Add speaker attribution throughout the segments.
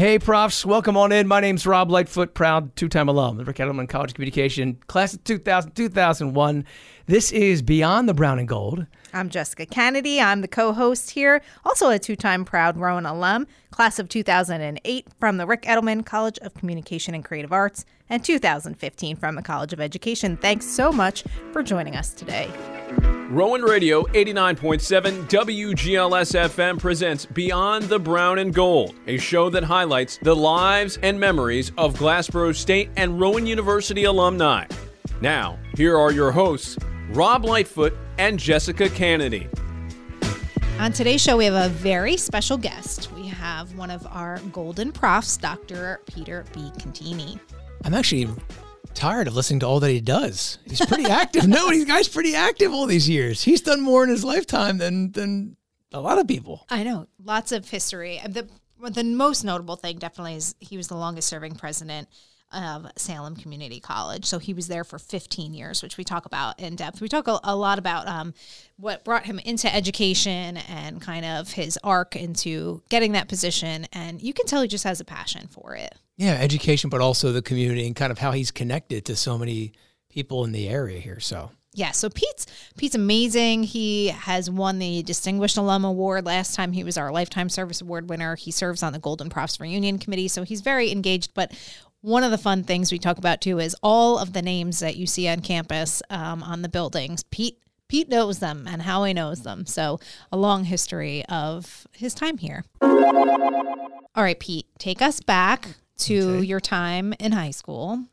Speaker 1: Hey, profs, welcome on in. My name's Rob Lightfoot, proud two time alum of Ric Edelman College of Communication, class of 2000, 2001. This is Beyond the Brown and Gold.
Speaker 2: I'm Jessica Kennedy. I'm the co host here, also a two time proud Rowan alum, class of 2008 from the Ric Edelman College of Communication and Creative Arts, and 2015 from the College of Education. Thanks so much for joining us today.
Speaker 3: Rowan Radio 89.7 WGLS FM presents Beyond the Brown and Gold, a show that highlights the lives and memories of Glassboro State and Rowan University alumni. Now, here are your hosts, Rob Lightfoot and Jessica Kennedy.
Speaker 2: On today's show, we have a very special guest. We have one of our golden profs, Dr. Peter B. Contini.
Speaker 1: I'm actually tired of listening to all that he does. He's pretty active. no, he's guy's pretty active all these years. He's done more in his lifetime than than a lot of people.
Speaker 2: I know, lots of history. The the most notable thing definitely is he was the longest serving president of Salem Community College. So he was there for 15 years, which we talk about in depth. We talk a, a lot about um, what brought him into education and kind of his arc into getting that position. And you can tell he just has a passion for it.
Speaker 1: Yeah, education, but also the community and kind of how he's connected to so many people in the area here. So
Speaker 2: yeah, so Pete's Pete's amazing. He has won the Distinguished Alum Award last time. He was our Lifetime Service Award winner. He serves on the Golden Profs Reunion Committee, so he's very engaged. But one of the fun things we talk about too is all of the names that you see on campus um, on the buildings. Pete Pete knows them and how he knows them. So a long history of his time here. All right, Pete, take us back to
Speaker 4: Okay.
Speaker 2: your time in high school.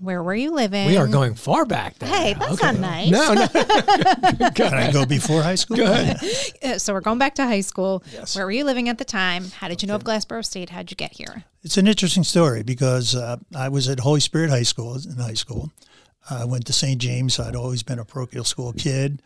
Speaker 2: Where were you living?
Speaker 1: we are going far back. There
Speaker 2: Hey, that's
Speaker 1: Okay.
Speaker 2: not nice.
Speaker 1: No, no.
Speaker 4: Can I go before high school?
Speaker 1: Go ahead.
Speaker 2: Uh, So we're going back to high school.
Speaker 4: Yes.
Speaker 2: Where were you living at the time? How did you know of Glassboro State? How'd you get here?
Speaker 4: It's an interesting story because uh, I was at Holy Spirit High School in high school. I went to St. James. I'd always been a parochial school kid.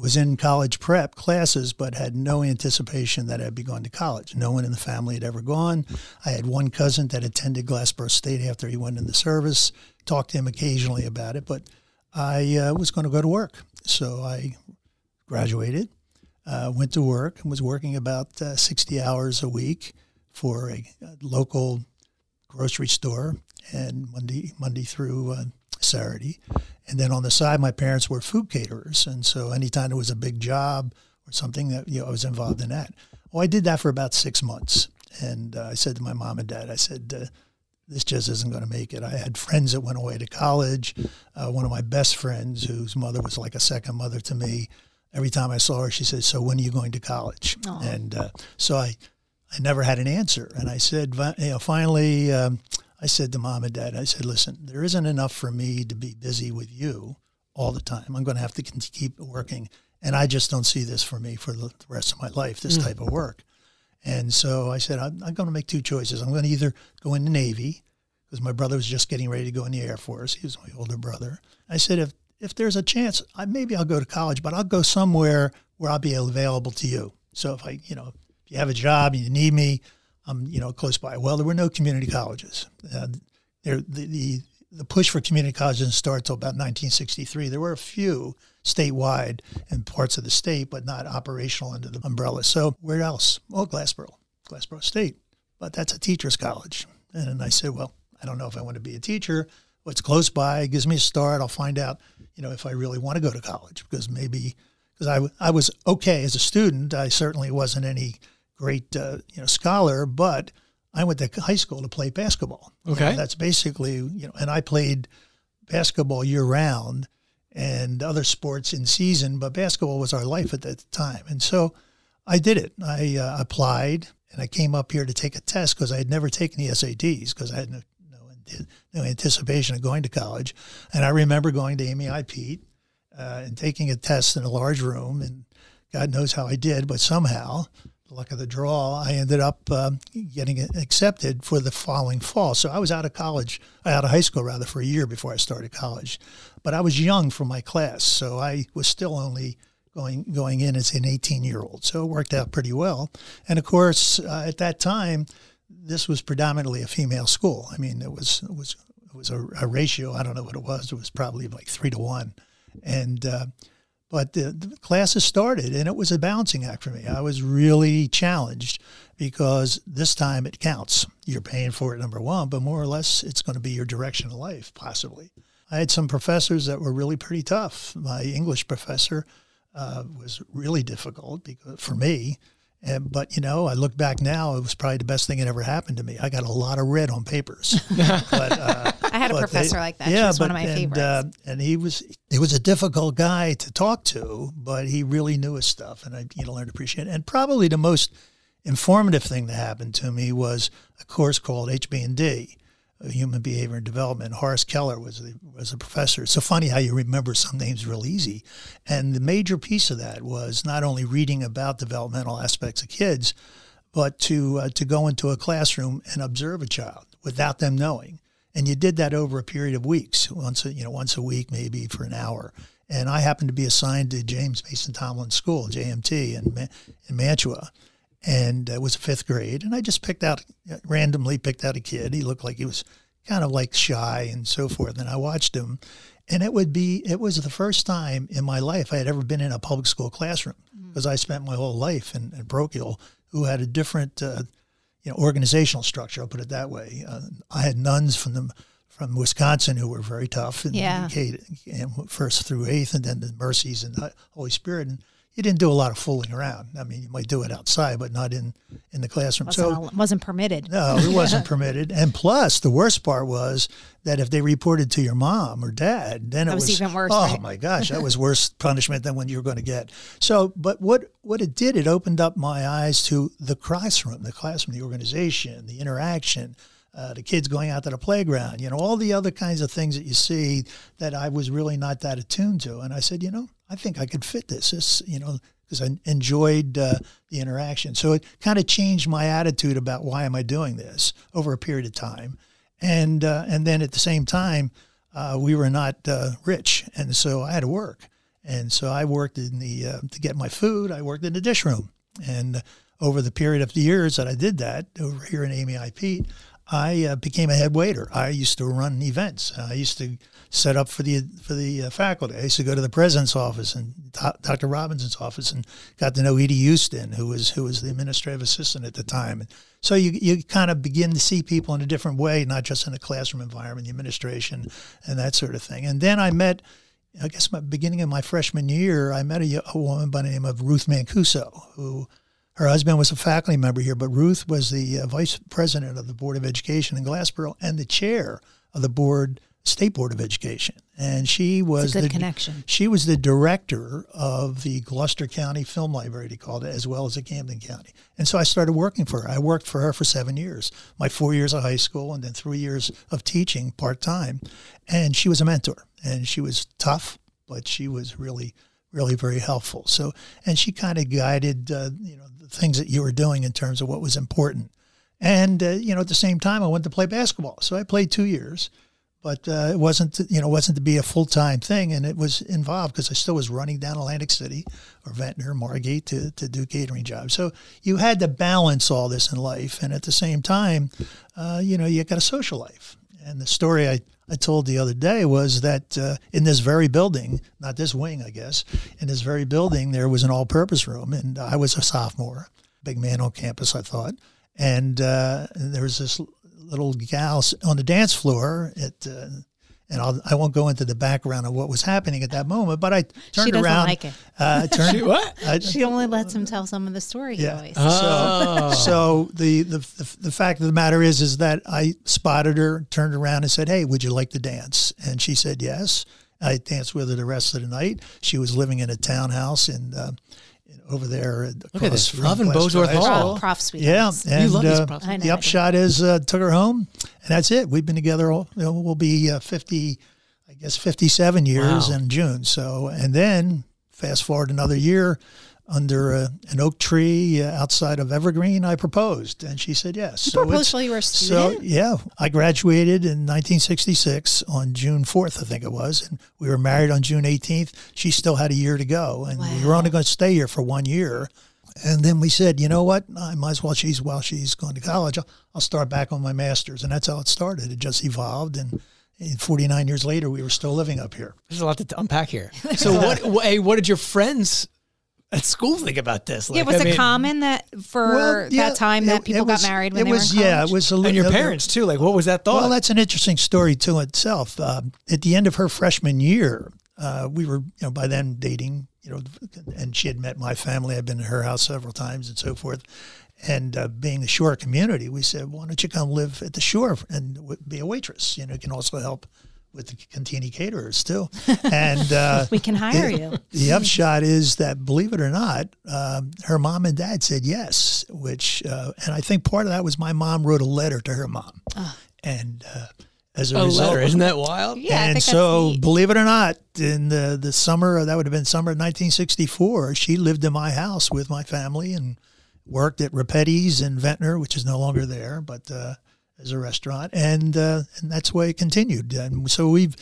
Speaker 4: Was in college prep classes, but had no anticipation that I'd be going to college. No one in the family had ever gone. I had one cousin that attended Glassboro State after he went in the service. Talked to him occasionally about it, but I uh, was going to go to work. So I graduated, uh, went to work, and was working about uh, 60 hours a week for a, a local grocery store, and Monday Monday through uh, Saturday. And then on the side, my parents were food caterers, and so anytime there was a big job or something that you know I was involved in that. Well, I did that for about six months, and uh, I said to my mom and dad, I said. Uh, this just isn't going to make it. I had friends that went away to college. Uh, one of my best friends, whose mother was like a second mother to me, every time I saw her, she said, "So when are you going to college?"
Speaker 2: Aw.
Speaker 4: And uh, so I, I never had an answer. And I said, you know, finally, um, I said to mom and dad, I said, "Listen, there isn't enough for me to be busy with you all the time. I'm going to have to keep working, and I just don't see this for me for the rest of my life. This hmm. type of work." And so I said, I'm, I'm going to make two choices. I'm going to either go in the Navy because my brother was just getting ready to go in the Air Force. He was my older brother. I said, if if there's a chance, I, maybe I'll go to college, but I'll go somewhere where I'll be available to you. So if I, you know, if you have a job and you need me, I'm, you know, close by. Well, there were no community colleges. Uh, there, the, the the push for community colleges didn't start until about 1963. There were a few statewide in parts of the state, but not operational under the umbrella. So where else? Well, Glassboro, Glassboro State, but that's a teacher's college. And I said, well, I don't know if I want to be a teacher. What's close by gives me a start. I'll find out, you know, if I really want to go to college because maybe because I was okay as a student. I certainly wasn't any great uh, you know scholar, but I went to high school to play basketball. You know,
Speaker 1: Okay.
Speaker 4: that's basically you know, and I played basketball year round and other sports in season, but basketball was our life at that time, and so I did it. I uh, applied and I came up here to take a test because I had never taken the SATs because I had no no, no anticipation of going to college, and I remember going to Amy I. Pete uh, and taking a test in a large room, and God knows how I did, but somehow, luck of the draw, I ended up um, getting accepted for the following fall. So I was out of college, out of high school rather, for a year before I started college. But I was young for my class, so I was still only going going in as an 18 year old. So it worked out pretty well. And of course, uh, at that time, this was predominantly a female school. I mean, it was it was it was a, a ratio. I don't know what it was. It was probably like three to one. And uh, But the, the classes started, and it was a balancing act for me. I was really challenged because this time it counts. You're paying for it, number one, but more or less, it's going to be your direction of life, possibly. I had some professors that were really pretty tough. My English professor uh, was really difficult because, for me. And, but you know, I look back now; it was probably the best thing that ever happened to me. I got a lot of red on papers.
Speaker 2: but, uh, I had a professor they, like that. Yeah, but, one of my and, favorites. Uh,
Speaker 4: and he was he was a difficult guy to talk to, but he really knew his stuff, and I you know learned to appreciate. it. And probably the most informative thing that happened to me was a course called HB&D, Human Behavior and Development. Horace Keller was the, was a professor. It's so funny how you remember some names real easy. And the major piece of that was not only reading about developmental aspects of kids, but to uh, to go into a classroom and observe a child without them knowing. And you did that over a period of weeks, once a, you know once a week, maybe for an hour. And I happened to be assigned to James Mason Tomlin School, JMT, in in Mantua and it was fifth grade. And I just picked out, randomly picked out a kid. He looked like he was kind of like shy and so forth. And I watched him, and it would be, it was the first time in my life I had ever been in a public school classroom because mm-hmm. I spent my whole life in, in parochial, who had a different, uh, you know, organizational structure. I'll put it that way. Uh, I had nuns from the from Wisconsin who were very tough and,
Speaker 2: yeah.
Speaker 4: and first through eighth, and then the Mercies and the Holy Spirit. And you didn't do a lot of fooling around. I mean, you might do it outside, but not in in the classroom.
Speaker 2: Wasn't so
Speaker 4: it
Speaker 2: wasn't permitted.
Speaker 4: No, it wasn't permitted. And plus, the worst part was that if they reported to your mom or dad, then
Speaker 2: that
Speaker 4: it
Speaker 2: was,
Speaker 4: was
Speaker 2: even worse.
Speaker 4: Oh
Speaker 2: right?
Speaker 4: my gosh, that was worse punishment than what you were going to get. So, but what what it did, it opened up my eyes to the classroom, the classroom, the organization, the interaction. Uh, the kids going out to the playground, you know, all the other kinds of things that you see that I was really not that attuned to. And I said, you know, I think I could fit this. This, you know, because I enjoyed uh, the interaction. So it kind of changed my attitude about why am I doing this over a period of time, and uh, and then at the same time, uh, we were not uh, rich, and so I had to work, and so I worked in the uh, to get my food. I worked in the dish room, and over the period of the years that I did that over here in Amy I Pete, I uh, became a head waiter. I used to run events. I used to set up for the for the uh, faculty. I used to go to the president's office and Dr. Robinson's office and got to know Edie Houston, who was who was the administrative assistant at the time. And so you you kind of begin to see people in a different way, not just in a classroom environment, the administration, and that sort of thing. And then I met. I guess my beginning of my freshman year, I met a, a woman by the name of Ruth Mancuso, who her husband was a faculty member here, but Ruth was the uh, vice president of the Board of Education in Glassboro and the chair of the board State Board of Education, and she was
Speaker 2: the
Speaker 4: connection. She was the director of the Gloucester County Film Library, they called it, as well as the Camden County. And so I started working for her. I worked for her for seven years, my four years of high school, and then three years of teaching part time. And she was a mentor, and she was tough, but she was really, really very helpful. So, and she kind of guided, uh, you know, the things that you were doing in terms of what was important. And uh, you know, at the same time, I went to play basketball. So I played two years but uh, it wasn't you know wasn't to be a full time thing, and it was involved because I still was running down Atlantic City or Ventnor, Margate to to do catering jobs. So you had to balance all this in life, and at the same time, uh, you know, you got a social life. And the story I, I told the other day was that uh, in this very building, not this wing, I guess, in this very building, there was an all purpose room, and I was a sophomore, big man on campus, I thought. And, uh, and there was this little gal on the dance floor at, uh, and I'll, I will not go into the background of what was happening at that moment, but I turned
Speaker 2: she doesn't
Speaker 4: around.
Speaker 2: Like it.
Speaker 4: Uh, turned,
Speaker 1: she what?
Speaker 4: I,
Speaker 2: she only lets him tell some of the story.
Speaker 4: Yeah.
Speaker 2: He
Speaker 1: oh.
Speaker 4: So, so the, the the the fact of the matter is, is that I spotted her, turned around, and said, "Hey, would you like to dance?" And she said yes. I danced with her the rest of the night. She was living in a townhouse in uh, over there.
Speaker 1: Look at this, Love and Bozorth Hall.
Speaker 2: Prof Suite.
Speaker 4: Yeah, and
Speaker 1: you love
Speaker 4: uh,
Speaker 1: these profs.
Speaker 4: the upshot is uh, took her home, and that's it. We've been together. All, you know, we'll be uh, fifty, I guess, fifty-seven years
Speaker 1: Wow.
Speaker 4: in June. So, and then fast forward another year, under a, an oak tree uh, outside of Evergreen, I proposed, and she said yes.
Speaker 2: You
Speaker 4: so
Speaker 2: proposed while you were a student.
Speaker 4: so yeah, I graduated in 1966 on June 4th, I think it was, and we were married on June 18th. She still had a year to go, and we were only going to stay here for one year. And then we said, you know what? I might as well. She's while she's going to college. I'll, I'll start back on my master's, and that's how it started. It just evolved, and And 49 years later, we were still living up here.
Speaker 1: There's a lot to unpack here. So what? wh- Hey, what did your friends at school think about this?
Speaker 2: yeah,
Speaker 1: Like,
Speaker 2: was
Speaker 1: I
Speaker 2: it
Speaker 1: mean,
Speaker 2: common that for
Speaker 4: Well, yeah,
Speaker 2: that time that
Speaker 4: it-
Speaker 2: people
Speaker 4: it
Speaker 2: got married when
Speaker 4: it
Speaker 2: they
Speaker 4: was,
Speaker 2: were in
Speaker 4: Yeah, it was a
Speaker 1: And your parents too. Like, what was that thought?
Speaker 4: Well, that's an interesting story to itself. Um, at the end of her freshman year, uh, we were, you know, by then dating, you know, and she had met my family. I'd been to her house several times and so forth. And uh, being a shore community, we said, why don't you come live at the shore and w- be a waitress? You know, you can also help with the Contini caterers too. And uh,
Speaker 2: we can hire you.
Speaker 4: the upshot is that, believe it or not, um, her mom and dad said yes, which, uh, and I think part of that was my mom wrote a letter to her mom. And uh, as a,
Speaker 1: a
Speaker 4: result,
Speaker 1: letter. Isn't that wild?
Speaker 2: Yeah,
Speaker 4: and so, believe it or not, in the, the summer, that would have been summer of 1964, she lived in my house with my family and worked at Rapetti's in Ventnor, which is no longer there, but uh, as a restaurant. And uh, and that's why it continued. And so we've,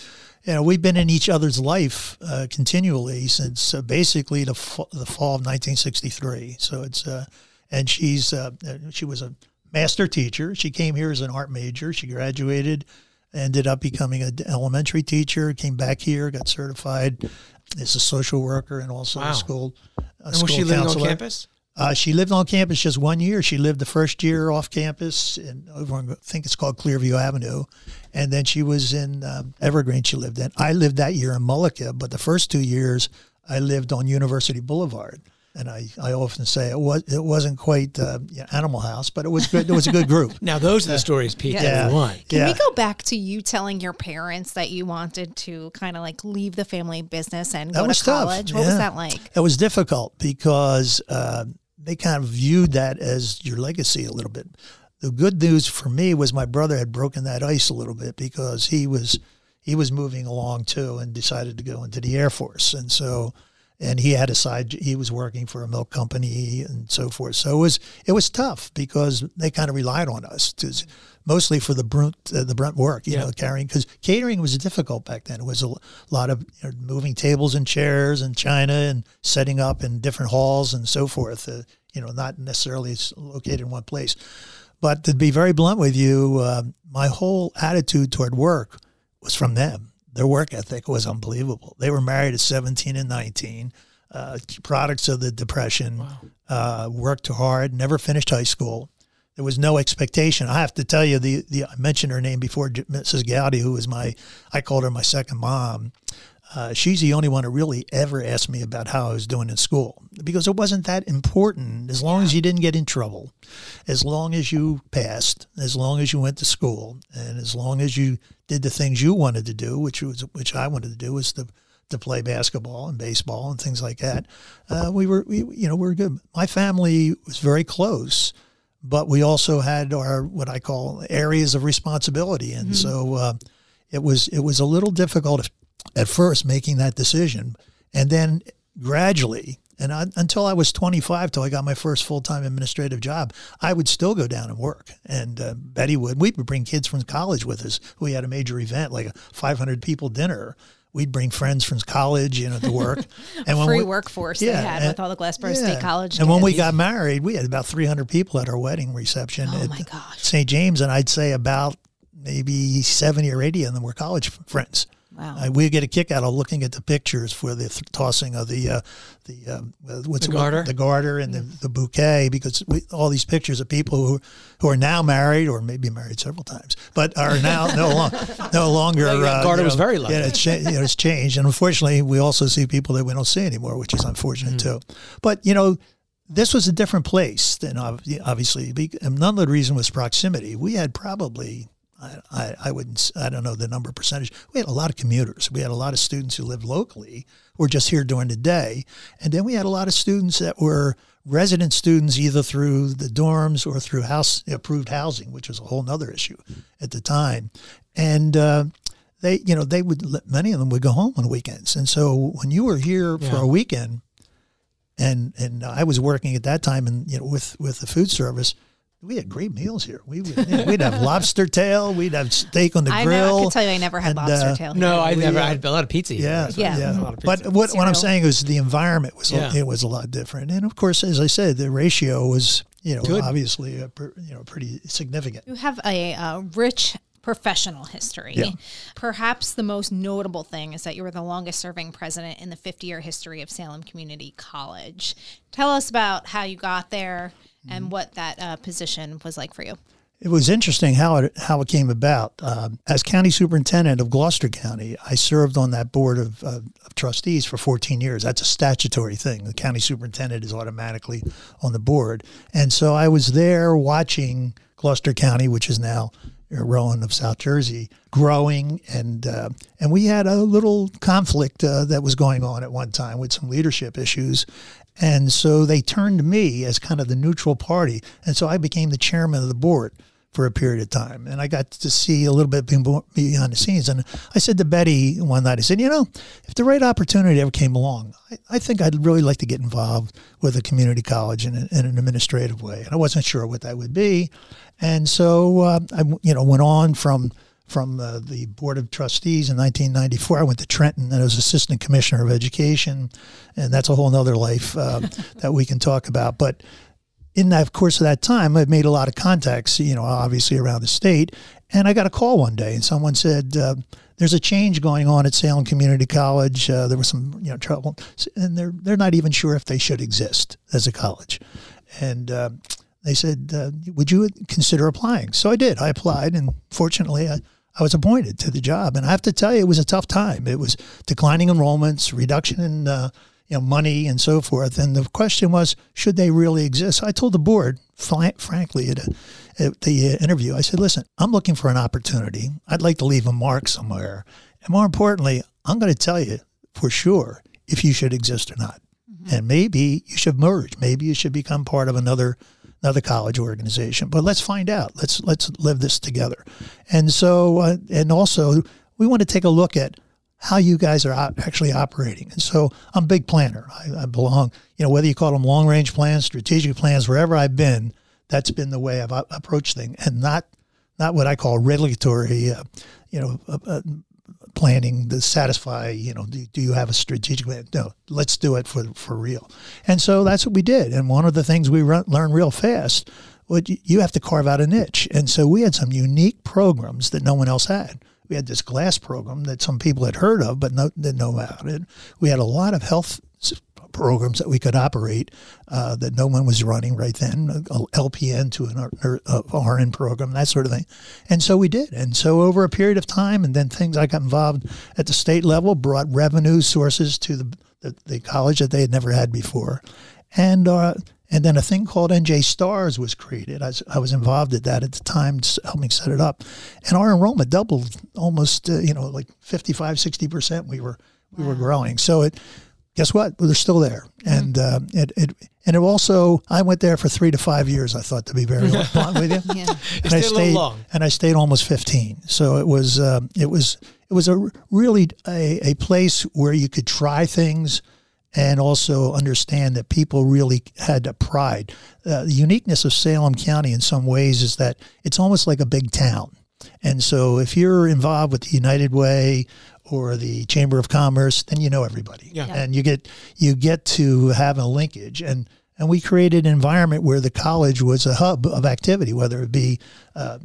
Speaker 4: you know, we've been in each other's life uh, continually since uh, basically the, fa- the fall of 1963. So it's, uh, and she's, uh, she was a master teacher. She came here as an art major. She graduated ended up becoming an elementary teacher, came back here, got certified as a social worker and also
Speaker 1: Wow.
Speaker 4: a school, a
Speaker 1: And was she living on campus?
Speaker 4: Uh, she lived on campus just one year. She lived the first year off campus in over, on, I think it's called Clearview Avenue, and then she was in um, Evergreen. She lived in. I lived that year in Mullica, but the first two years I lived on University Boulevard. And I, I often say it was it wasn't quite uh, yeah, Animal House, but it was good. It was a good group.
Speaker 1: Now those are the stories Pete
Speaker 2: Yeah.
Speaker 1: that we want.
Speaker 2: Can
Speaker 4: yeah.
Speaker 2: we go back to you telling your parents that you wanted to kind of like leave the family business and
Speaker 4: That
Speaker 2: go
Speaker 4: was
Speaker 2: to
Speaker 4: tough,
Speaker 2: college? What was that like?
Speaker 4: It was difficult because uh, they kind of viewed that as your legacy a little bit. The good news for me was my brother had broken that ice a little bit because he was he was moving along too and decided to go into the Air Force, and so and he had a side he was working for a milk company and so forth. So it was it was tough because they kind of relied on us to mostly for the brunt uh, the brunt work, you
Speaker 1: Yeah.
Speaker 4: know, carrying because catering was difficult back then. It was a lot of you know, moving tables and chairs and china and setting up in different halls and so forth. Uh, you know, not necessarily located in one place. But to be very blunt with you, uh, my whole attitude toward work was from them. Their work ethic was unbelievable. They were married at 17 and 19, uh, products of the Depression, uh, worked hard, never finished high school. There was no expectation. I have to tell you, the, the I mentioned her name before, Mrs. Gowdy, who was my, I called her my second mom. Uh, she's the only one who really ever asked me about how I was doing in school because it wasn't that important. As long as you didn't get in trouble, as long as you passed, as long as you went to school, and as long as you did the things you wanted to do, which was which I wanted to do was to to play basketball and baseball and things like that. Uh, we were we you know we were good. My family was very close, but we also had our what I call areas of responsibility, and so uh, it was it was a little difficult at first making that decision, and then gradually. And I, until I was 25, till I got my first full time administrative job, I would still go down and work. And uh, Betty would. We would bring kids from college with us. We had a major event, like a 500 people dinner. We'd bring friends from college, you know, to work. And
Speaker 2: Free
Speaker 4: we,
Speaker 2: workforce they had
Speaker 4: and-
Speaker 2: with all the Glassboro
Speaker 4: yeah.
Speaker 2: State College.
Speaker 4: And when we got married, we had about 300 people at our wedding reception
Speaker 2: Oh
Speaker 4: at
Speaker 2: my gosh.
Speaker 4: St. James, and I'd say about maybe 70 or 80 of them were college friends.
Speaker 2: Wow.
Speaker 4: Uh, we get a kick out of looking at the pictures for the th- tossing of the uh, the um, uh, what's
Speaker 1: The garter?
Speaker 4: the garter, and the, the bouquet because we, all these pictures of people who who are now married or maybe married several times, but are now no longer no longer.
Speaker 1: Well, yeah,
Speaker 4: uh,
Speaker 1: Garter
Speaker 4: you
Speaker 1: was very lucky.
Speaker 4: Yeah, it's, cha- you know, it's changed, and unfortunately, we also see people that we don't see anymore, which is unfortunate
Speaker 1: Hmm.
Speaker 4: too. But you know. This was a different place than obviously. be- and None of the reason was proximity. We had probably I, I, I wouldn't, I don't know the number percentage. We had a lot of commuters. We had a lot of students who lived locally, who were just here during the day. And then we had a lot of students that were resident students either through the dorms or through house approved housing, which was a whole other issue at the time. And, uh, they, you know, they would, many of them would go home on weekends. And so when you were here for a weekend, and and I was working at that time, and you know, with with the food service, we had great meals here. We would, you know, we'd have lobster tail, we'd have steak on the
Speaker 2: I
Speaker 4: grill.
Speaker 2: know. I can tell you, I never had
Speaker 4: and,
Speaker 2: lobster
Speaker 4: uh,
Speaker 2: tail.
Speaker 1: No. I
Speaker 4: We,
Speaker 1: never. I had a lot of pizza. here.
Speaker 4: Yeah,
Speaker 1: That's
Speaker 2: Yeah.
Speaker 1: A lot of pizza.
Speaker 4: But what, what I'm saying is the environment was
Speaker 1: Yeah.
Speaker 4: it was a lot different, and of course, as I said, the ratio was you know
Speaker 1: Good.
Speaker 4: obviously per, you know pretty significant.
Speaker 2: You have a, uh rich professional history.
Speaker 4: Yeah.
Speaker 2: Perhaps the most notable thing is that you were the longest serving president in the 50 year history of Salem Community College. Tell us about how you got there and what that uh, position was like for you.
Speaker 4: It was interesting how it how it came about. Um, as county superintendent of Gloucester County, I served on that board of, uh, of trustees for 14 years. That's a statutory thing. The county superintendent is automatically on the board, and so I was there watching Gloucester County, which is now Rowan of South Jersey, growing, and uh, and we had a little conflict uh, that was going on at one time with some leadership issues, and so they turned to me as kind of the neutral party, and so I became the chairman of the board for a period of time, and I got to see a little bit behind the scenes. And I said to Betty one night, I said, you know, if the right opportunity ever came along, I, I think I'd really like to get involved with a community college in, a, in an administrative way, and I wasn't sure what that would be. And so uh, I, you know, went on from from uh, the board of trustees in 1994. I went to Trenton and I was assistant commissioner of education, and that's a whole other life uh, that we can talk about. But in that course of that time, I've made a lot of contacts, you know, obviously around the state. And I got a call one day, and someone said, uh, "There's a change going on at Salem Community College. Uh, there was some, you know, trouble, and they're they're not even sure if they should exist as a college." And uh, they said, uh, "Would you consider applying?" So I did. I applied, and fortunately, I, I was appointed to the job. And I have to tell you, it was a tough time. It was declining enrollments, reduction in uh, you know, money and so forth. And the question was, should they really exist? I told the board, frankly, at, a, at the uh, interview, I said, listen, I'm looking for an opportunity. I'd like to leave a mark somewhere. And more importantly, I'm going to tell you for sure if you should exist or not. Mm-hmm. And maybe you should merge. Maybe you should become part of another another college organization. But let's find out. Let's let's live this together. And so, uh, and also, we want to take a look at how you guys are actually operating. And so I'm a big planner. I, I, belong, you know, whether you call them long range plans, strategic plans, wherever I've been, that's been the way I've approached things, and not not what I call regulatory, uh, you know, uh, uh, planning to satisfy. You know, do, do you have a strategic plan? No, let's do it for for real. And so that's what we did. And one of the things we learned real fast. Well, you have to carve out a niche. And so we had some unique programs that no one else had we had this glass program that some people had heard of but no, didn't know about it. We had a lot of health programs that we could operate uh, that no one was running right then, LPN to an RN program, that sort of thing. And so we did. And so over a period of time, and then things I got involved at the state level brought revenue sources to the, the, the college that they had never had before. And uh, and then a thing called NJ Stars was created. I was, I was involved at that at the time, helping set it up. And our enrollment doubled almost, uh, you know, like 55, 60%. We were, we were growing. So it, guess what? They're still there. Mm-hmm. And uh, it, it, and it also, I went there for three to five years. I thought to be very blunt with you.
Speaker 1: yeah. And I stayed,
Speaker 4: and I stayed almost 15. So it was, uh, it was, it was a really a, a place where you could try things and also understand that people really had a pride. Uh, the uniqueness of Salem County in some ways is that it's almost like a big town. And so if you're involved with the United Way or the Chamber of Commerce, then you know everybody.
Speaker 1: Yeah.
Speaker 4: And you get you get to have a linkage and and we created an environment where the college was a hub of activity, whether it be, uh,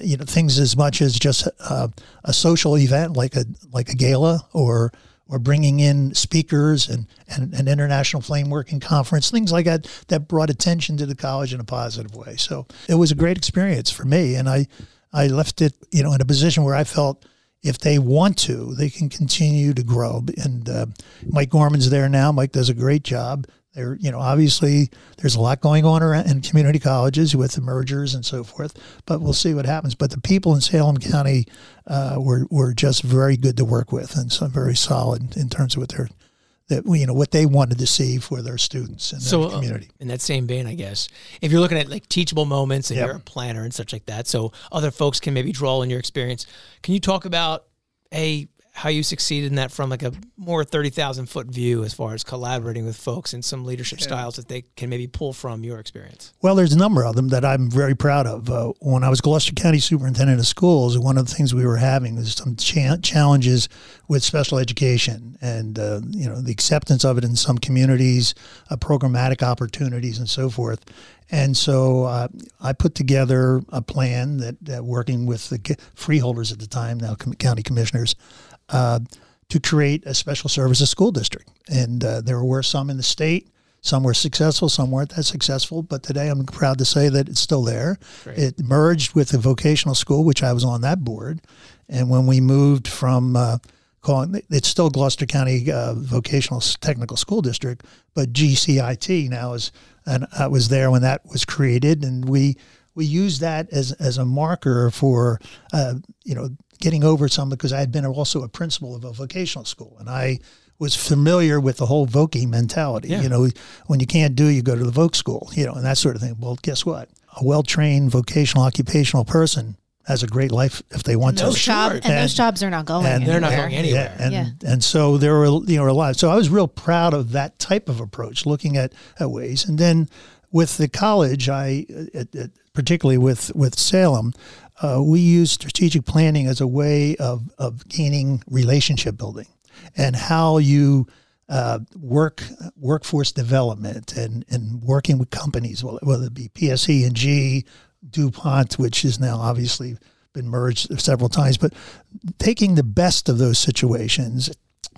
Speaker 4: you know, things as much as just uh, a social event like a like a gala or or bringing in speakers and, and an international flame working conference, things like that, that brought attention to the college in a positive way. So it was a great experience for me. And I, I left it, you know, in a position where I felt if they want to, they can continue to grow. And uh, Mike Gorman's there now. Mike does a great job. There, you know, obviously there's a lot going on around in community colleges with the mergers and so forth, but we'll see what happens. But the people in Salem County uh, were were just very good to work with, and so very solid in terms of what they're that you know what they wanted to see for their students and so, their uh, community.
Speaker 1: Uh, in that same vein, I guess, if you're looking at like teachable moments and yep. you're a planner and such like that, so other folks can maybe draw on your experience. Can you talk about a how you succeeded in that from like a more 30,000 foot view as far as collaborating with folks and some leadership yeah. styles that they can maybe pull from your experience?
Speaker 4: Well, there's a number of them that I'm very proud of. Uh, when I was Gloucester County Superintendent of Schools, one of the things we were having was some cha- challenges with special education and uh, you know the acceptance of it in some communities, uh, programmatic opportunities, and so forth. And so uh, I put together a plan that, that working with the freeholders at the time, now com- county commissioners, uh, to create a special services school district. And uh, there were some in the state. Some were successful, some weren't that successful. But today I'm proud to say that it's still there. Great. It merged with the vocational school, which I was on that board. And when we moved from uh, calling it's still Gloucester County uh, Vocational Technical School District, but GCIT now is, and I was there when that was created, and we we use that as as a marker for uh, you know getting over some because I had been also a principal of a vocational school, and I was familiar with the whole voking mentality. Yeah. You know, when you can't do, you go to the voc school. You know, and that sort of thing. Well, guess what? A well trained vocational occupational person has a great life if they want
Speaker 2: and those
Speaker 4: to.
Speaker 2: Job, and, and, those jobs are not going.
Speaker 1: And they're not going anywhere.
Speaker 4: Yeah, and, yeah. and so there were you know a lot. So I was real proud of that type of approach, looking at, at ways. And then with the college, I particularly with with Salem, uh, we use strategic planning as a way of of gaining relationship building and how you. Uh, work workforce development and, and working with companies, whether it be PSE and G, DuPont, which is now obviously been merged several times, but taking the best of those situations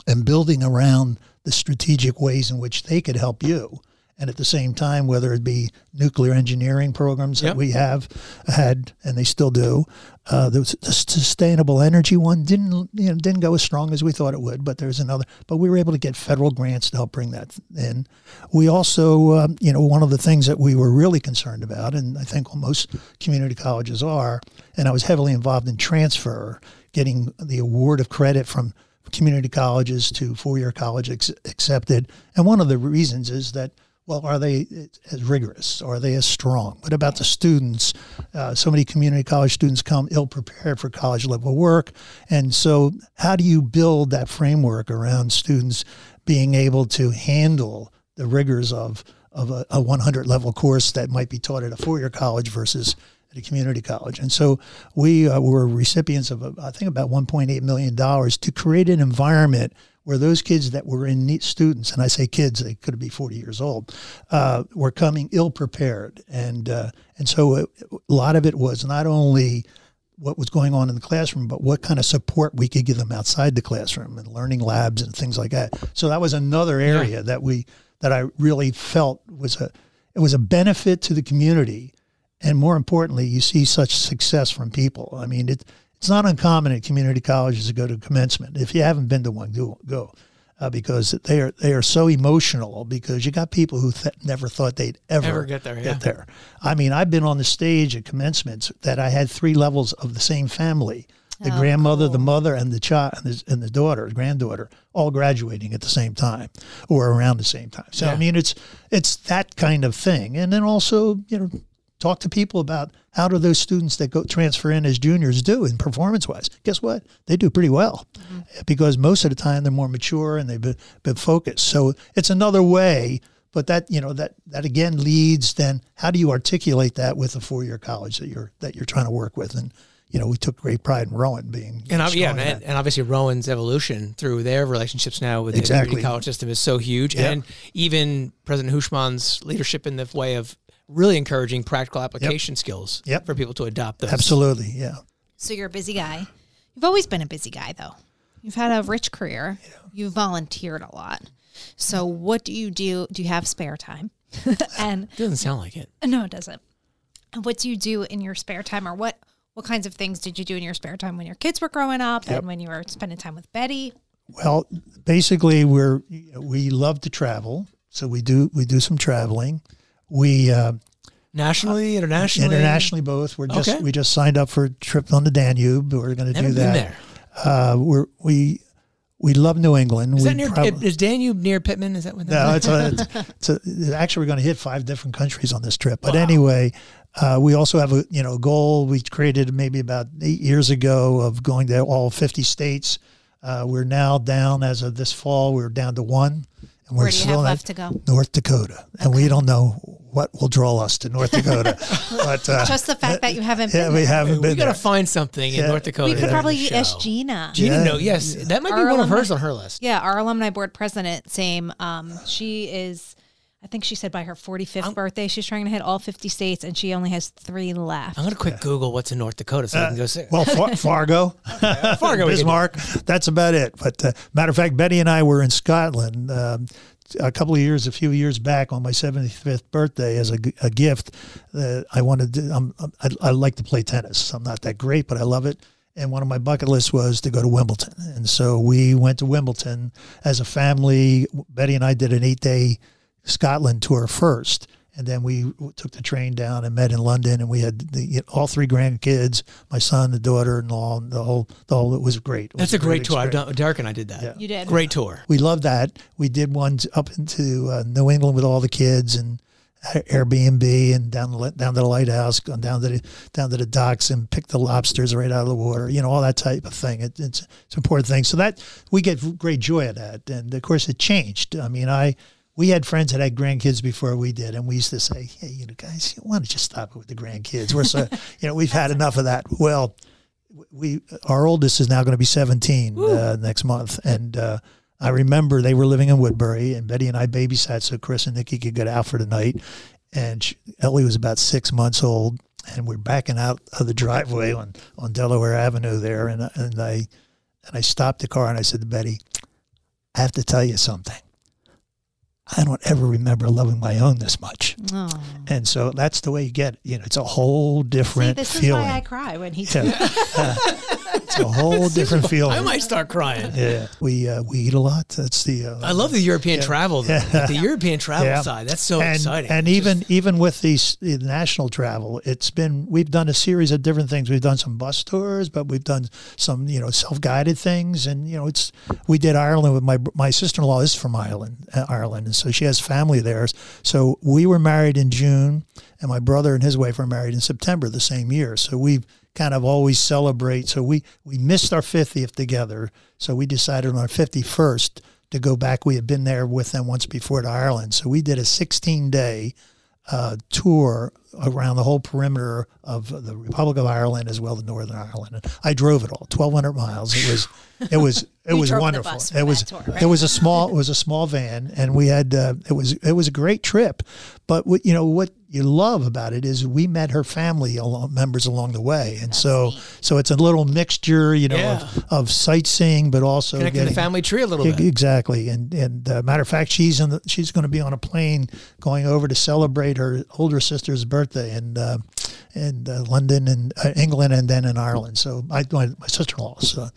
Speaker 4: and building around the strategic ways in which they could help you and at the same time, whether it be nuclear engineering programs yep. that we have had and they still do, uh, the, the, sustainable energy one didn't you know didn't go as strong as we thought it would, but there's another. But we were able to get federal grants to help bring that in. We also, um, you know, one of the things that we were really concerned about, and I think most community colleges are, and I was heavily involved in transfer, getting the award of credit from community colleges to four-year college ex- accepted. And one of the reasons is that well, are they as rigorous? Are they as strong? What about the students? Uh, so many community college students come ill prepared for college level work. And so, how do you build that framework around students being able to handle the rigors of, of a, a 100 level course that might be taught at a four year college versus at a community college. And so we uh, were recipients of, I think, about $1.8 million to create an environment where those kids that were in need, students, and I say kids, they could be 40 years old, uh, were coming ill prepared. And, uh, and so it, a lot of it was not only what was going on in the classroom, but what kind of support we could give them outside the classroom and learning labs and things like that. So that was another area yeah. that we that I really felt was a it was a benefit to the community, and more importantly, you see such success from people. I mean, it it's not uncommon at community colleges to go to commencement. If you haven't been to one, go go. Uh, because they are they are so emotional because you got people who th- never thought they'd ever,
Speaker 1: ever get there.
Speaker 4: Get
Speaker 1: yeah.
Speaker 4: there. I mean, I've been on the stage at commencements that I had three levels of the same family: the oh, grandmother, cool. the mother, and the child, and the, and the daughter, the granddaughter, all graduating at the same time or around the same time. So yeah. I mean, it's it's that kind of thing, and then also you know talk to people about how do those students that go transfer in as juniors do in performance wise guess what they do pretty well mm-hmm. because most of the time they're more mature and they've been, been focused so it's another way but that you know that that again leads then how do you articulate that with a four-year college that you're that you're trying to work with and you know, we took great pride in Rowan being
Speaker 1: and yeah, and, and, obviously Rowan's evolution through their relationships now with exactly. the community college system is so huge, yep. and even President Houshmand's leadership in the way of really encouraging practical application yep. skills yep. for people to adopt those.
Speaker 4: Absolutely, yeah.
Speaker 2: So you're a busy guy. You've always been a busy guy, though. You've had a rich career. Yeah. You've volunteered a lot. So what do you do? Do you have spare time?
Speaker 1: and it doesn't sound like it.
Speaker 2: No, it doesn't. And what do you do in your spare time, or what what kinds of things did you do in your spare time when your kids were growing up yep. and when you were spending time with Betty?
Speaker 4: Well, basically, we're we love to travel, so we do we do some traveling. We uh,
Speaker 1: nationally, internationally,
Speaker 4: internationally both. We're just okay. we just signed up for a trip on the Danube. We're going to do that. Uh, we're we we love New England.
Speaker 1: Is
Speaker 4: we
Speaker 1: that near? Prob- is Danube near Pitman? Is that what?
Speaker 4: No, it's, a, it's, it's a, actually we're going to hit five different countries on this trip. But wow. anyway, uh, we also have a you know goal we created maybe about eight years ago of going to all fifty states. Uh, we're now down as of this fall. We're down to one,
Speaker 2: and we're Where do you still have left to go?
Speaker 4: North Dakota, and we don't know what will draw us to North Dakota. but uh,
Speaker 2: Just the fact that you haven't
Speaker 4: yeah,
Speaker 2: been
Speaker 4: we
Speaker 2: there.
Speaker 4: haven't
Speaker 1: We
Speaker 4: been
Speaker 1: got to find something in North Dakota.
Speaker 2: We could
Speaker 1: to
Speaker 2: probably
Speaker 1: show.
Speaker 2: ask Gina.
Speaker 1: Gina,
Speaker 4: Yeah.
Speaker 1: no, yes, that might be
Speaker 2: Our
Speaker 1: one of hers on her list.
Speaker 2: Yeah, our alumni board president, same. Um, she is, I think she said by her 45th birthday, she's trying to hit all 50 states, and she only has three left.
Speaker 1: I'm gonna quick Google what's in North Dakota so we can go see.
Speaker 4: Well, Far- Fargo,
Speaker 1: Fargo, we can do.
Speaker 4: Bismarck. That's about it. But uh, matter of fact, Betty and I were in Scotland um, a couple of years, a few years back, on my 75th birthday as a gift. Uh, I wanted. To, I'm, I, I like to play tennis. I'm not that great, but I love it. And one of my bucket lists was to go to Wimbledon. And so we went to Wimbledon as a family. Betty and I did an eight day Scotland tour first. And then we took the train down and met in London, and we had the, all three grandkids, my son, the daughter-in-law, and the whole, the whole. It was great. It
Speaker 1: That's
Speaker 4: was
Speaker 1: a great tour. I've
Speaker 4: experience.
Speaker 1: done. Derek and I did that.
Speaker 2: You did.
Speaker 1: Great tour.
Speaker 4: We loved that. We did one up into uh, New England with all the kids and Airbnb and down the down to the lighthouse, gone down to the down to the docks and pick the lobsters right out of the water. You know all that type of thing. It, it's it's important thing. So that we get great joy out of that. And of course, it changed. I mean, I we had friends that had grandkids before we did, and we used to say, "Hey, you know, guys, why don't you stop it with the grandkids? We're so you know we've had enough of that." Well, we our oldest is now going to be 17 uh, next month and uh, i remember they were living in woodbury and betty and i babysat so chris and nikki could get out for the night and she, ellie was about six months old and we're backing out of the driveway on, on delaware avenue there and, and i and i stopped the car and i said to betty i have to tell you something i don't ever remember loving my own this much
Speaker 2: Oh.
Speaker 4: and so that's the way you get it you know it's a whole
Speaker 2: See,
Speaker 4: different
Speaker 2: this
Speaker 4: feeling
Speaker 2: is why I cry when he.
Speaker 4: yeah. Uh, it's a whole different feeling.
Speaker 1: I might start crying.
Speaker 4: Yeah, we uh, we eat a lot. That's the. Uh,
Speaker 1: I love the European travel. though.
Speaker 4: Yeah.
Speaker 1: The European travel
Speaker 4: Yeah.
Speaker 1: side. That's so
Speaker 4: and,
Speaker 1: exciting.
Speaker 4: And
Speaker 1: It's
Speaker 4: even
Speaker 1: just-
Speaker 4: even with these the national travel, it's been we've done a series of different things. We've done some bus tours, but we've done some you know self guided things, and you know it's we did Ireland with my my sister in law is from Ireland, uh, Ireland, and so she has family there. So we were married in June, and my brother and his wife were married in September the same year. So we kind of always celebrate. So we we missed our 50th together. So we decided on our 51st to go back. We had been there with them once before to Ireland. So we did a 16 day uh, tour around the whole perimeter of the Republic of Ireland as well as Northern Ireland. And I drove it all, 1,200 miles. It was it was it was wonderful. It was
Speaker 2: tour, right?
Speaker 4: it was a small it was a small van, and we had uh, it was it was a great trip. But what you know what you love about it is we met her family along, members along the way, and so so it's a little mixture, you know,
Speaker 1: Yeah.
Speaker 4: of, of sightseeing, but also
Speaker 1: connecting the family tree a little bit.
Speaker 4: Exactly, and and uh, matter of fact, she's in the, she's going to be on a plane going over to celebrate her older sister's birthday in uh, in uh, London and uh, England, and then in Ireland. So my my, my sister in law. So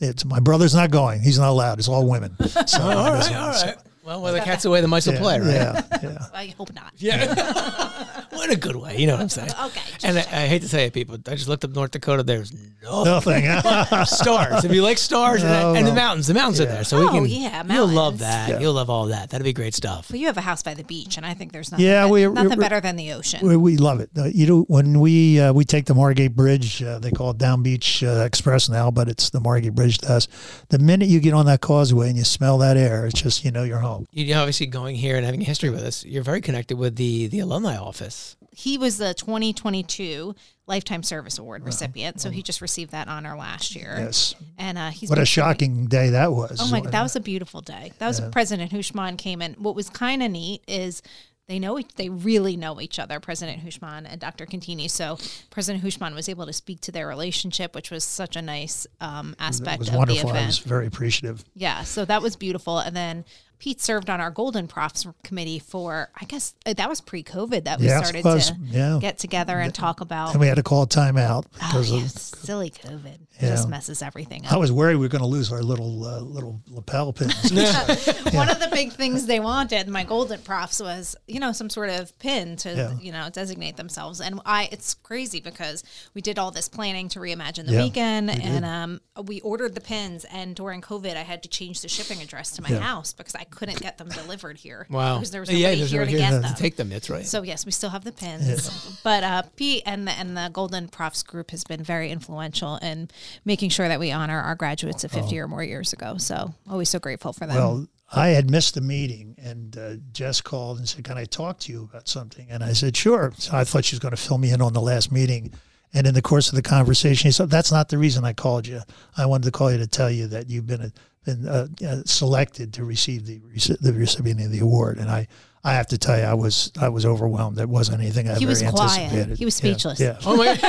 Speaker 4: it's my brother's not going; he's not allowed. It's all women. So
Speaker 1: all right, all
Speaker 4: so-
Speaker 1: right. Well, where the cat's away, the mice will play, right?
Speaker 4: Yeah, yeah.
Speaker 2: I hope not.
Speaker 1: Yeah. what a good way. You know what I'm saying?
Speaker 2: Okay.
Speaker 1: And I. I hate to say it, people. I just looked up North Dakota. There's no
Speaker 4: Nothing.
Speaker 1: stars. If you like stars and,
Speaker 4: No,
Speaker 1: and the
Speaker 4: no.
Speaker 1: mountains, the mountains are there. So we
Speaker 2: Oh,
Speaker 1: can.
Speaker 2: yeah,
Speaker 1: You'll love
Speaker 2: mountains.
Speaker 1: that.
Speaker 4: Yeah.
Speaker 1: You'll love all that. That'd be great stuff.
Speaker 2: Well, you have a house by the beach, and I think there's nothing,
Speaker 4: Yeah,
Speaker 2: bet-
Speaker 4: we-
Speaker 2: nothing
Speaker 4: we-
Speaker 2: better than the ocean.
Speaker 4: We, we love it. Uh, you know, when we uh, we take the Margate Bridge, uh, they call it Down Beach uh, Express now, but it's the Margate Bridge to us. The minute you get on that causeway and you smell that air, it's just you know you're home.
Speaker 1: You know, obviously going here and having a history with us, you're very connected with the the alumni office.
Speaker 2: he was the 2022 Lifetime Service Award recipient, so he just received that honor last year.
Speaker 4: Yes.
Speaker 2: And uh, he's
Speaker 4: What a
Speaker 2: very-
Speaker 4: shocking day that was.
Speaker 2: Oh my! God, that was a beautiful day. That was President Houshmand came in. What was kind of neat is they know each, they really know each other, President Houshmand and Dr. Contini. So President Houshmand was able to speak to their relationship, which was such a nice um,
Speaker 4: It
Speaker 2: aspect
Speaker 4: was
Speaker 2: of
Speaker 4: wonderful.
Speaker 2: the
Speaker 4: I was very appreciative.
Speaker 2: Yeah, so that was beautiful. And then Pete served on our Golden Profs committee for, I guess uh, that was pre-COVID that we
Speaker 4: Yes,
Speaker 2: started
Speaker 4: was.
Speaker 2: to
Speaker 4: Yeah.
Speaker 2: get together and talk about.
Speaker 4: And we had to call timeout
Speaker 2: Oh,
Speaker 4: because
Speaker 2: yeah,
Speaker 4: of,
Speaker 2: silly COVID
Speaker 4: Yeah.
Speaker 2: just messes everything up.
Speaker 4: I was worried we were going to lose our little uh, little lapel pins.
Speaker 2: One of the big things they wanted, my golden profs, was you know some sort of pin to you know designate themselves. And I, it's crazy because we did all this planning to reimagine the weekend, and um, we ordered the pins. And during COVID, I had to change the shipping address to my house because I I couldn't get them delivered here.
Speaker 1: Wow.
Speaker 2: Because there was
Speaker 1: yeah,
Speaker 2: nobody
Speaker 1: there's
Speaker 2: here
Speaker 1: no
Speaker 2: to
Speaker 1: here
Speaker 2: get
Speaker 1: to
Speaker 2: them.
Speaker 1: take them. That's right.
Speaker 2: So yes, we still have the pins, but uh, Pete and the and the Golden Profs group has been very influential in making sure that we honor our graduates of 50 or more years ago. So always so grateful for them.
Speaker 4: Well, I had missed the meeting, and uh, Jess called and said, "Can I talk to you about something?" And I said, "Sure." So I thought she was going to fill me in on the last meeting. And in the course of the conversation, he said, "That's not the reason I called you. I wanted to call you to tell you that you've been been uh, uh, selected to receive the rece- the recipient of the award." And I, I have to tell you, I was I was overwhelmed. It wasn't anything I
Speaker 2: he
Speaker 4: ever
Speaker 2: was quiet.
Speaker 4: anticipated.
Speaker 2: He was speechless.
Speaker 4: Yeah,
Speaker 1: oh my God.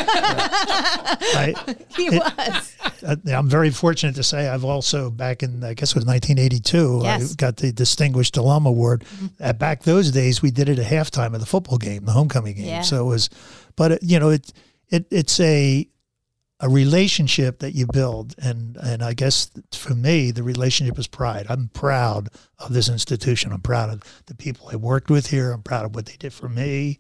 Speaker 4: I,
Speaker 2: He was.
Speaker 4: uh, I'm very fortunate to say I've also back in I guess it was 1982
Speaker 2: Yes.
Speaker 4: I got the Distinguished Alum Award. At back those days we did it at halftime of the football game, the homecoming game.
Speaker 2: Yeah.
Speaker 4: So it was, but it, you know it it it's a a relationship that you build and and I guess for me the relationship is pride. I'm proud of this institution. I'm proud of the people I worked with here. I'm proud of what they did for me.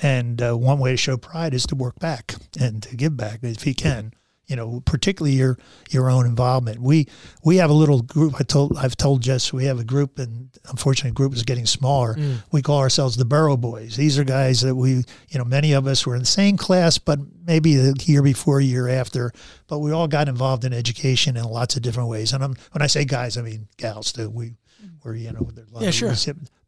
Speaker 4: And uh, one way to show pride is to work back and to give back if you can. You know, particularly your your own involvement. We we have a little group. I told I've told Jess we have a group, and unfortunately, the group is getting smaller. We call ourselves the Boro Boys. These are guys that we, you know, many of us were in the same class, but maybe a year before, year after. But we all got involved in education in lots of different ways. And I'm, when I say guys, I mean gals too. We were, you know,
Speaker 1: Yeah, sure.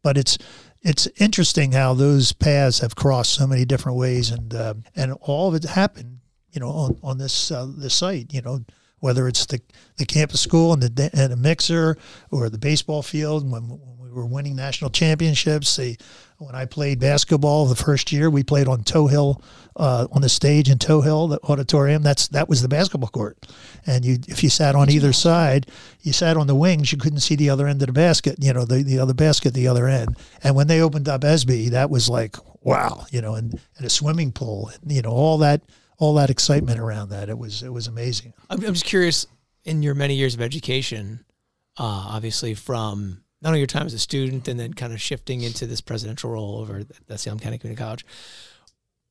Speaker 4: But it's it's interesting how those paths have crossed so many different ways, and uh, and all of it happened, you know, on on this uh, this site, you know. Whether it's the, the campus school and the and a mixer, or the baseball field when, when we were winning national championships, the, when I played basketball the first year, we played on Tohill, uh, on the stage in Tohill, the auditorium. That's that was the basketball court, and you if you sat on either side, you sat on the wings, you couldn't see the other end of the basket. You know, the, the other basket, the other end. And when they opened up Esby, that was like wow, you know, and, and a swimming pool, you know, all that all that excitement around that. It was it was amazing.
Speaker 1: I'm, I'm just curious in your many years of education, uh, obviously from not only your time as a student and then kind of shifting into this presidential role over at the Salem County Community College.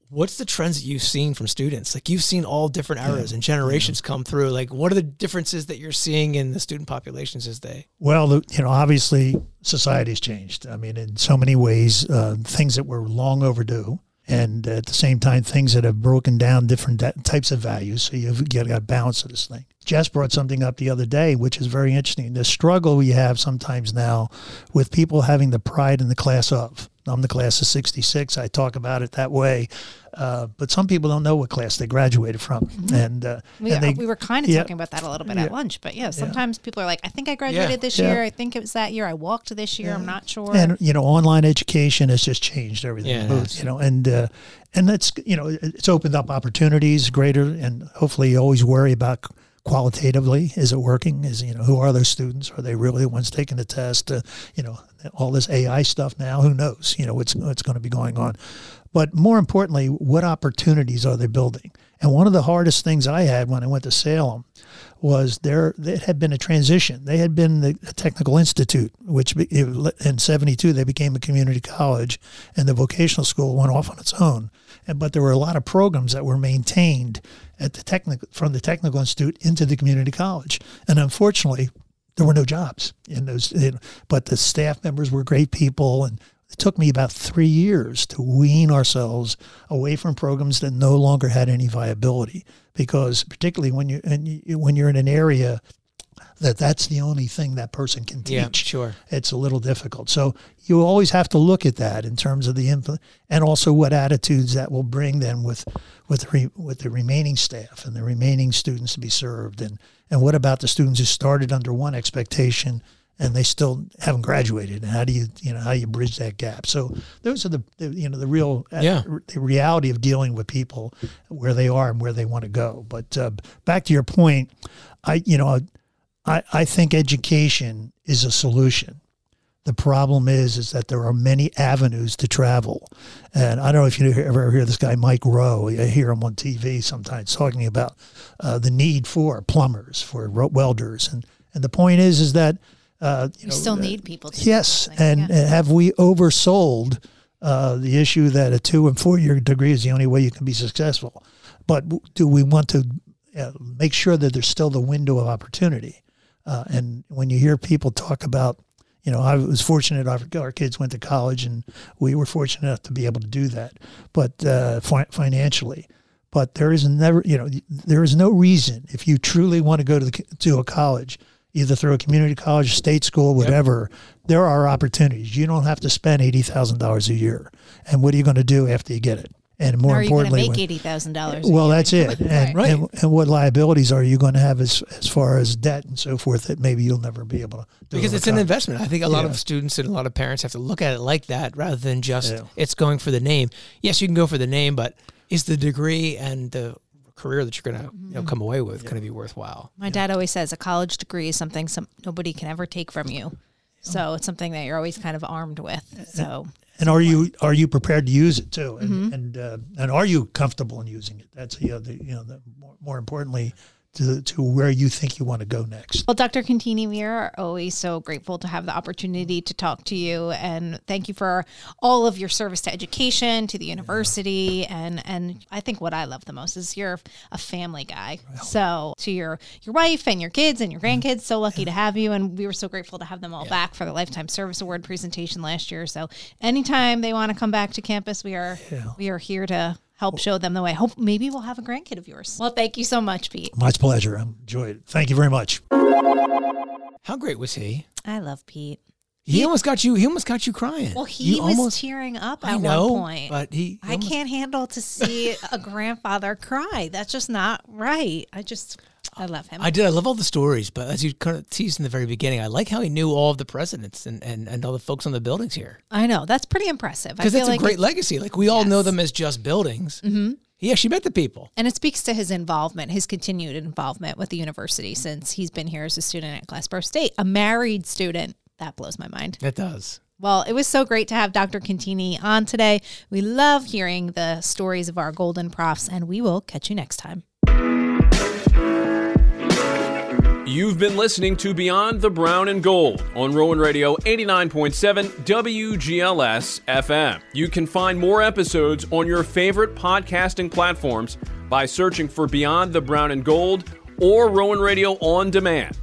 Speaker 1: What's the trends that you've seen from students? Like you've seen all different eras and generations come through. Like what are the differences that you're seeing in the student populations as they?
Speaker 4: Well, you know, obviously society's changed. I mean, in so many ways, uh, things that were long overdue, and at the same time, things that have broken down different da- types of values. So you've got a balance of this thing. Jess brought something up the other day, which is very interesting. The struggle we have sometimes now with people having the pride in the class of. I'm the class of 66. I talk about it that way. Uh, but some people don't know what class they graduated from. And, uh,
Speaker 2: We,
Speaker 4: and they,
Speaker 2: we were kind of
Speaker 4: yeah.
Speaker 2: talking about that a little bit
Speaker 4: Yeah.
Speaker 2: at lunch, but yeah, sometimes people are like, I think I graduated this
Speaker 4: Yeah.
Speaker 2: year. I think it was that year. I walked this year. I'm not sure.
Speaker 4: and you know online education has just changed everything
Speaker 1: Yeah,
Speaker 4: Both, you know and uh, and that's you know it's opened up opportunities greater and hopefully you always worry about qualitatively is it working? Is you know who are those students? Are they really the ones taking the test? Uh, you know all this ai stuff now who knows you know what's what's going to be going on but more importantly what opportunities are they building? And one of the hardest things i had when i went to salem was there it had been a transition. They had been the technical institute which in 72 they became a community college and the vocational school went off on its own. But there were a lot of programs that were maintained at the technical from the technical institute into the community college. And unfortunately there were no jobs in those know, but the staff members were great people and it took me about three years to wean ourselves away from programs that no longer had any viability because particularly when you and you, when you're in an area that that's the only thing that person can teach
Speaker 1: Yeah, sure.
Speaker 4: it's a little difficult. So you always have to look at that in terms of the influ- and also what attitudes that will bring then with with re- with the remaining staff and the remaining students to be served and and what about the students who started under one expectation and they still haven't graduated and how do you you know how you bridge that gap so those are the, the you know the real uh,
Speaker 1: Yeah.
Speaker 4: the reality of dealing with people where they are and where they want to go but uh, back to your point i you know I, I think education is a solution. The problem is, is that there are many avenues to travel, and I don't know if you ever hear this guy Mike Rowe. I hear him on TV sometimes talking about uh, the need for plumbers, for welders, and and the point is, is that uh, you
Speaker 2: we
Speaker 4: know,
Speaker 2: still
Speaker 4: uh,
Speaker 2: need people. To
Speaker 4: Yes, and,
Speaker 2: yeah.
Speaker 4: and have we oversold uh, the issue that a two and four year degree is the only way you can be successful? But do we want to uh, make sure that there's still the window of opportunity? Uh, and when you hear people talk about, You know, I was fortunate our, our kids went to college, and we were fortunate enough to be able to do that, but uh, fi- financially. But there is never, you know, there is no reason if you truly want to go to the, to a college, either through a community college, state school, whatever. Yep. There are opportunities. You don't have to spend eighty thousand dollars a year. And what are you going to do after you get it?
Speaker 2: and more importantly, make eighty thousand dollars.
Speaker 4: Well, that's it. And, right. and, and what liabilities are you going to have as as far as debt and so forth that maybe you'll never be able to
Speaker 1: because it's an investment. I think a lot yeah. of students and a lot of parents have to look at it like that rather than just yeah. it's going for the name. Yes, you can go for the name, but is the degree and the career that you're going to you know come away with yeah. going to be worthwhile?
Speaker 2: My dad always says a college degree is something some nobody can ever take from you. So it's something that you're always kind of armed with. So
Speaker 4: and are you are you prepared to use it too? And mm-hmm. and, uh, and are you comfortable in using it? That's you know, the you know the more, more importantly, to, to where you think you want to go next.
Speaker 2: Well, Dr. Contini, we are always so grateful to have the opportunity to talk to you, and thank you for all of your service to education, to the university, yeah. and and I think what I love the most is you're a family guy. So to your your wife and your kids and your mm-hmm. grandkids, so lucky yeah. to have you, and we were so grateful to have them all yeah. back for the Lifetime Service Award presentation last year. So anytime they want to come back to campus, we are we are here to help show them the way. Hope maybe we'll have a grandkid of yours. Well, thank you so much, Pete.
Speaker 4: My pleasure. I enjoyed it. Thank you very much.
Speaker 1: How great was he?
Speaker 2: I love Pete.
Speaker 1: He, he almost got you. He almost got you crying.
Speaker 2: Well, he
Speaker 1: you
Speaker 2: was almost, tearing up at
Speaker 1: know,
Speaker 2: one point.
Speaker 1: But he, he
Speaker 2: I almost, can't handle to see a grandfather cry. That's just not right. I just I love him.
Speaker 1: I did. I love all the stories, but as you kind of teased in the very beginning, I like how he knew all of the presidents and, and, and all the folks on the buildings here.
Speaker 2: I know. That's pretty impressive.
Speaker 1: Because it's a great legacy. Like we all know them as just buildings. Mm-hmm. He actually met the people.
Speaker 2: And it speaks to his involvement, his continued involvement with the university since he's been here as a student at Glassboro State, a married student. That blows my mind.
Speaker 1: It does.
Speaker 2: Well, it was so great to have Dr. Contini on today. We love hearing the stories of our golden profs, and we will catch you next time.
Speaker 3: You've been listening to Beyond the Brown and Gold on Rowan Radio 89.7 WGLS FM. You can find more episodes on your favorite podcasting platforms by searching for Beyond the Brown and Gold or Rowan Radio on demand.